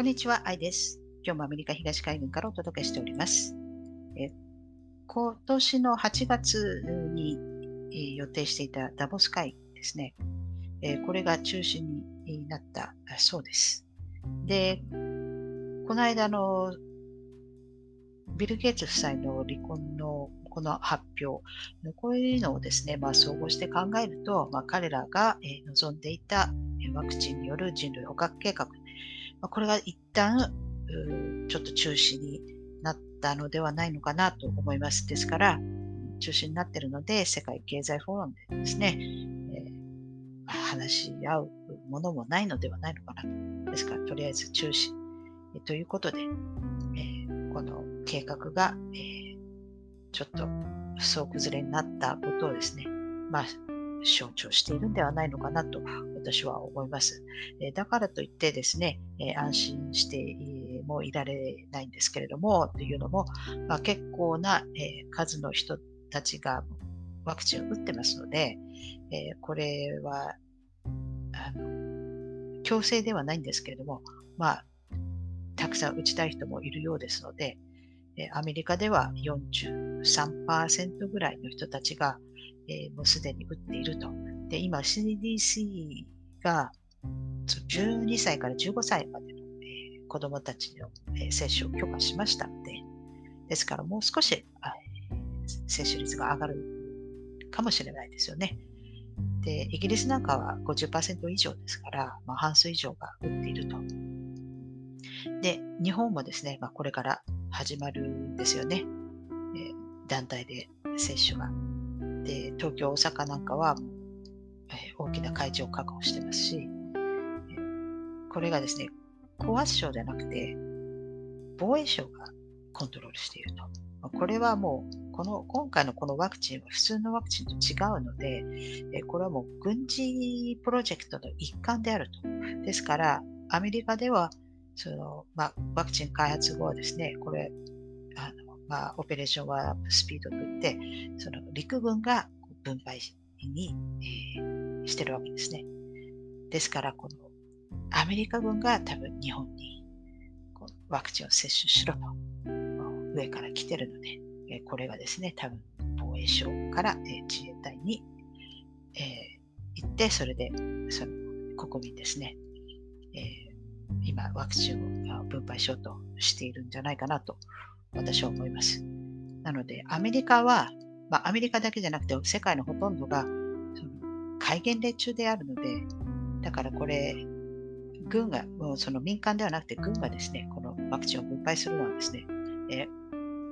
こんにちは、アイです。今日もアメリカ東海岸からお届けしております。え今年の8月に、え予定していたダボス会ですね、えこれが中止になったそうです。で、この間のビル・ゲイツ夫妻の離婚のこの発表、こういうのをですね、まあ、総合して考えると、まあ、彼らが望んでいたワクチンによる人類捕獲計画、まあ、これが一旦ちょっと中止になったのではないのかなと思います。ですから、中止になっているので、世界経済フォーラムでですね、えー、話し合うものもないのではないのかなと。ですから、とりあえず中止、えー、ということで、えー、この計画が、えー、ちょっと総崩れになったことをですね、まあ、象徴しているんではないのかなと私は思います。えだからといってですね、え安心してもいられないんですけれども、というのも、まあ、結構な、え数の人たちがワクチンを打ってますので、えこれはあの強制ではないんですけれども、まあ、たくさん打ちたい人もいるようですので、アメリカでは43%ぐらいの人たちが、えー、もうすでに打っていると。で、今 CDC が12歳から15歳までの、えー、子供たちの、えー、接種を許可しましたので、ですからもう少し、えー、接種率が上がるかもしれないですよね。で、イギリスなんかは50%以上ですから、まあ、半数以上が打っていると。で、日本もですね、まあ、これから始まるんですよね。えー、団体で接種が。で、東京、大阪なんかは、えー、大きな会場を確保してますし、これがですね、高圧省じゃなくて、防衛省がコントロールしていると。これはもう、この、今回のこのワクチンは普通のワクチンと違うので、えこれはもう軍事プロジェクトの一環であると。ですから、アメリカでは、その、まあ、ワクチン開発後はですね、これ、あのまあ、オペレーションワープスピードといって、その陸軍が分配に、えー、してるわけですね。ですから、このアメリカ軍が多分日本にワクチンを接種しろと上から来てるので、えこれがですね、多分防衛省から、え自衛隊に、え、行って、それでその国民ですね、え、今ワクチンを分配しようとしているんじゃないかなと私は思います。なので、アメリカは、まあ、アメリカだけじゃなくて世界のほとんどが戒厳令中であるので、だからこれ、軍が、もうその民間ではなくて軍がですね、このワクチンを分配するのはですね、え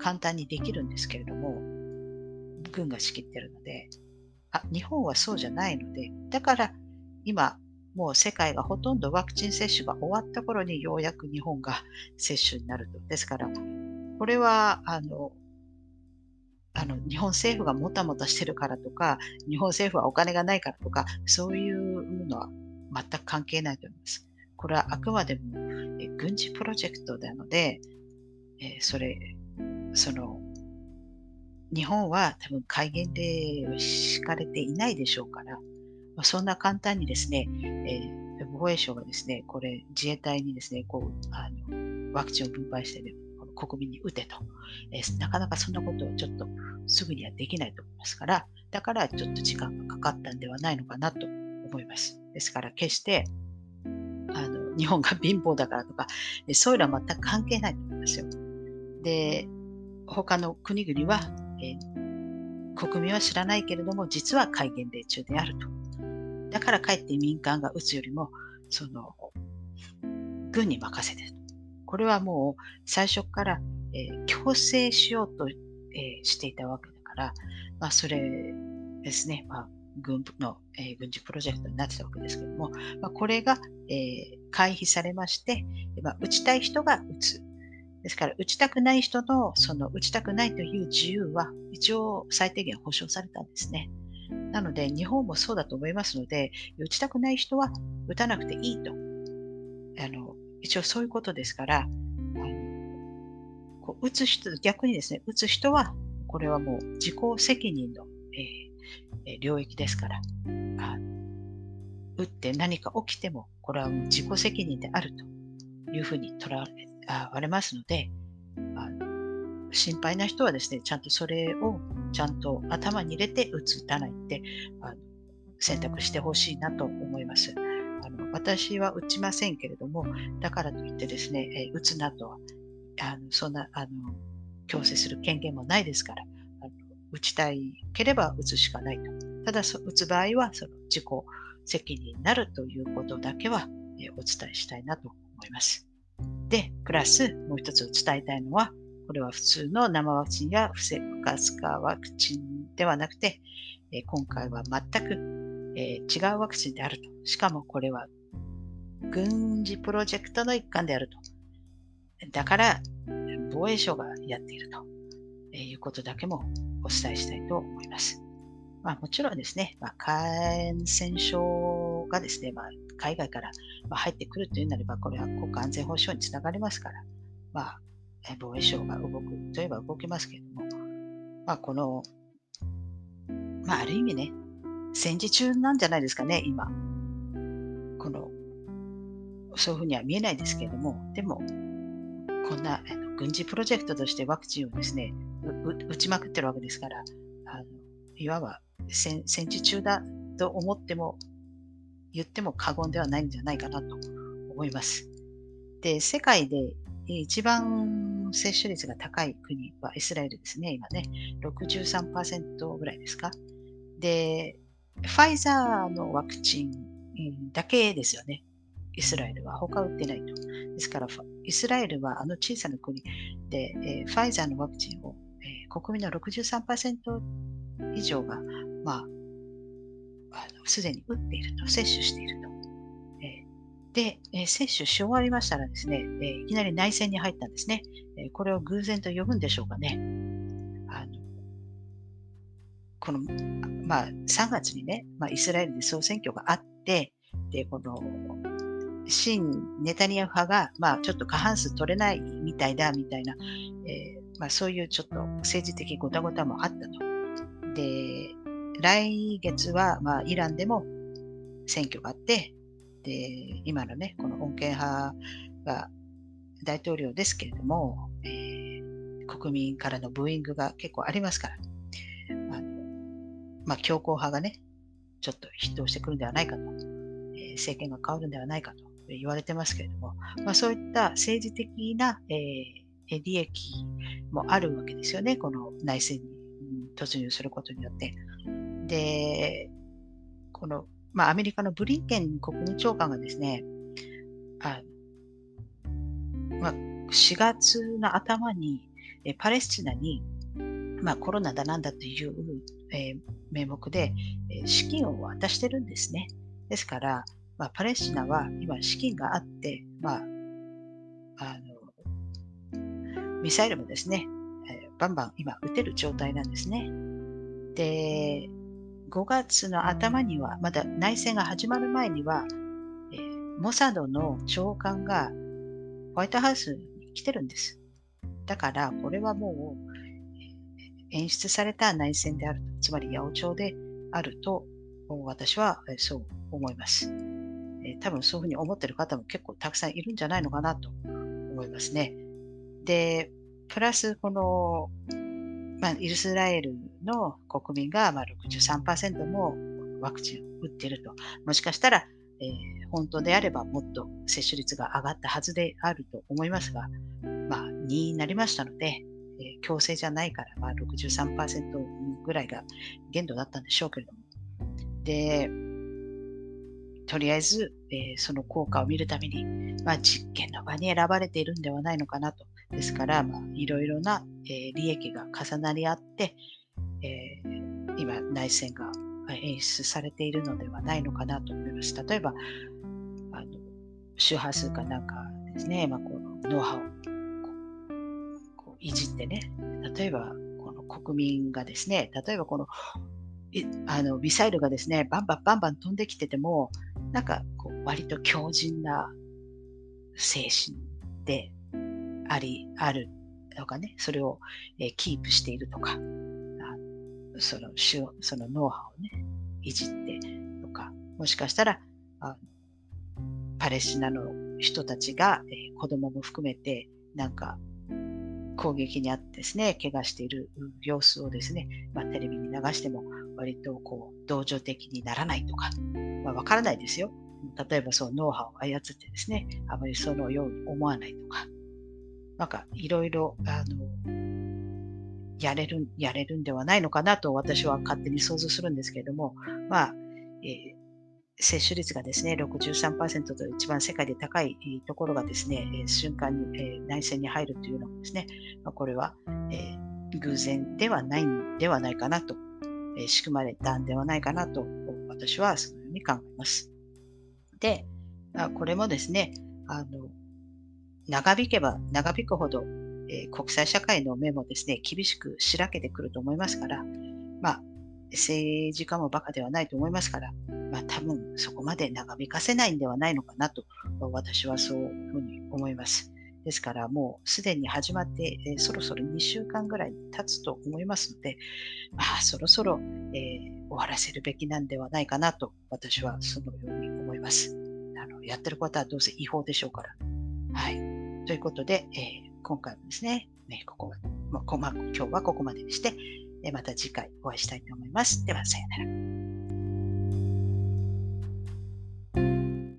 簡単にできるんですけれども、軍が仕切ってるので、あ、日本はそうじゃないので、だから今、もう世界がほとんどワクチン接種が終わった頃にようやく日本が接種になると。ですから、これは、あの、あの日本政府がもたもたしてるからとか、日本政府はお金がないからとか、そういうのは全く関係ないと思います。これはあくまでも軍事プロジェクトなので、えそれ、その、日本は多分戒厳令を敷かれていないでしょうから、ま、そんな簡単にですね、え、防衛省がですね、これ自衛隊にですね、こう、あの、ワクチンを分配して、ね、国民に打てと、え、なかなかそんなことをちょっとすぐにはできないと思いますから、だからちょっと時間がかかったんではないのかなと思います。ですから決して日本が貧乏だからとか、そういうのは全く関係ないと思いますよ。で、他の国々は、えー、国民は知らないけれども、実は戒厳令中であると。だからかえって民間が打つよりも、その、軍に任せてる。これはもう最初から、えー、強制しようと、えー、していたわけだから、まあ、それですね、まあ、軍の、えー、軍事プロジェクトになってたわけですけども、まあ、これが、えー、回避されまして、まあ、打ちたい人が打つ。ですから、打ちたくない人の、その打ちたくないという自由は、一応最低限保障されたんですね。なので、日本もそうだと思いますので、打ちたくない人は打たなくていいと。あの一応そういうことですから、こう打つ人、逆にですね、打つ人は、これはもう自己責任の、えー、領域ですから、打って何か起きても、これはもう自己責任であると。いうふうに捉われますので、あの心配な人はですね、ちゃんとそれをちゃんと頭に入れて打つ、打たないってあの選択してほしいなと思います。あの私は打ちませんけれども、だからといってですね、え打つなとはあのそんなあの強制する権限もないですから、あの打ちたいければ打つしかないと。ただ、打つ場合はその自己責任になるということだけは、お伝えしたいなと思います。で、プラスもう一つ伝えたいのは、これは普通の生ワクチンや不活化ワクチンではなくて、今回は全く、違うワクチンであると。しかもこれは軍事プロジェクトの一環であると。だから、防衛省がやっているということだけもお伝えしたいと思います。まあ、もちろんですね、まあ、感染症がですね、まあ、海外から入ってくるというなれば、これは国家安全保障につながりますから、まあ、防衛省が動くといえば動きますけれども、まあ、この、まあ、ある意味ね、戦時中なんじゃないですかね、今。この、そういうふうには見えないですけれども、でも、こんな軍事プロジェクトとしてワクチンをですね、打ちまくってるわけですから、あのいわば戦戦時中だと思っても、言っても過言ではないんじゃないかなと思います。で、世界で一番接種率が高い国はイスラエルですね、今ね。63%ぐらいですか。で、ファイザーのワクチンだけですよね。イスラエルは他売ってないと。ですから、イスラエルはあの小さな国で、ファイザーのワクチンを、国民の63%以上が、まあ、すでに打っていると、接種していると。え、で、えー、接種し終わりましたらですね、え、いきなり内戦に入ったんですね。え、これを偶然と呼ぶんでしょうかね。あのこの、まあ、3月にね、まあ、イスラエルで総選挙があって、で、この新ネタニヤフ派が、まあ、ちょっと過半数取れないみたいだみたいな、えー、まあ、そういうちょっと政治的ごたごたもあったと。で、来月は、まあ、イランでも選挙があって、で、今のね、この穏健派が大統領ですけれども、えー、国民からのブーイングが結構ありますから、あのまあ、強硬派がね、ちょっと筆頭してくるんではないかと、えー、政権が変わるんではないかと言われてますけれども、まあ、そういった政治的な、えー、利益もあるわけですよね、この内戦に突入することによって。で、この、まあ、アメリカのブリンケン国務長官がですね、あまあ、4月の頭に、えパレスチナに、まあ、コロナだなんだという、えー、名目で、え、資金を渡してるんですね。ですから、まあ、パレスチナは今資金があって、まあ、あのミサイルもですね、えー、バンバン今撃てる状態なんですね。で、5月の頭には、まだ内戦が始まる前には、え、モサドの長官がホワイトハウスに来てるんです。だから、これはもう、演出された内戦である、つまり八百長であると、私はそう思います。多分そういうふうに思ってる方も結構たくさんいるんじゃないのかなと思いますね。で、プラスこの、まあ、イスラエルの国民がまあ63%もワクチンを打っていると。もしかしたら、えー、本当であればもっと接種率が上がったはずであると思いますが、まあ、2になりましたので、えー、強制じゃないから、まあ、63%ぐらいが限度だったんでしょうけれども。で、とりあえず、えー、その効果を見るために、まあ、実験の場に選ばれているんではないのかなと。ですから、まあ、いろいろな、えー、利益が重なり合って、えー、今、内戦が演出されているのではないのかなと思います。例えば、あの周波数かなんかですね、まあ、このノウハウをこういじってね、例えば、この国民がですね、例えばこのあのミサイルがですね、バンバンバンバン飛んできてても、なんかこう割と強靭な精神であり、あるとかね、それを、え、キープしているとか、あそのそのノウハウをね、いじってとか、もしかしたら、あパレスチナの人たちが、え、子供も含めて、なんか、攻撃にあってですね、怪我している様子をですね、まあ、テレビに流しても割とこう同情的にならないとか、まあ、わからないですよ。例えばそうノウハウを操ってですね、あまりそのように思わないとか、なんかいろいろ、あの、やれる、やれるんではないのかなと私は勝手に想像するんですけれども、まあ、えー接種率がですね、63%と一番世界で高いところがですね、瞬間に内戦に入るというのもですね、これは偶然ではないんではないかなと、仕組まれたんではないかなと、私はそのように考えます。で、これもですね、あの長引けば長引くほど、えー、国際社会の目もですね、厳しくしらけてくると思いますから、まあ、政治家もバカではないと思いますから、まあ、多分そこまで長引かせないんではないのかなと、私はそういうふうに思います。ですから、もうすでに始まって、えー、そろそろ2週間ぐらい経つと思いますので、まあ、そろそろ、えー、終わらせるべきなんではないかなと、私はそのように思います。あのやってることはどうせ違法でしょうから。はい。ということで、えー、今回もですね、ねここまで、まあ、今日はここまでにして、また次回お会いしたいと思います。では、さようなら。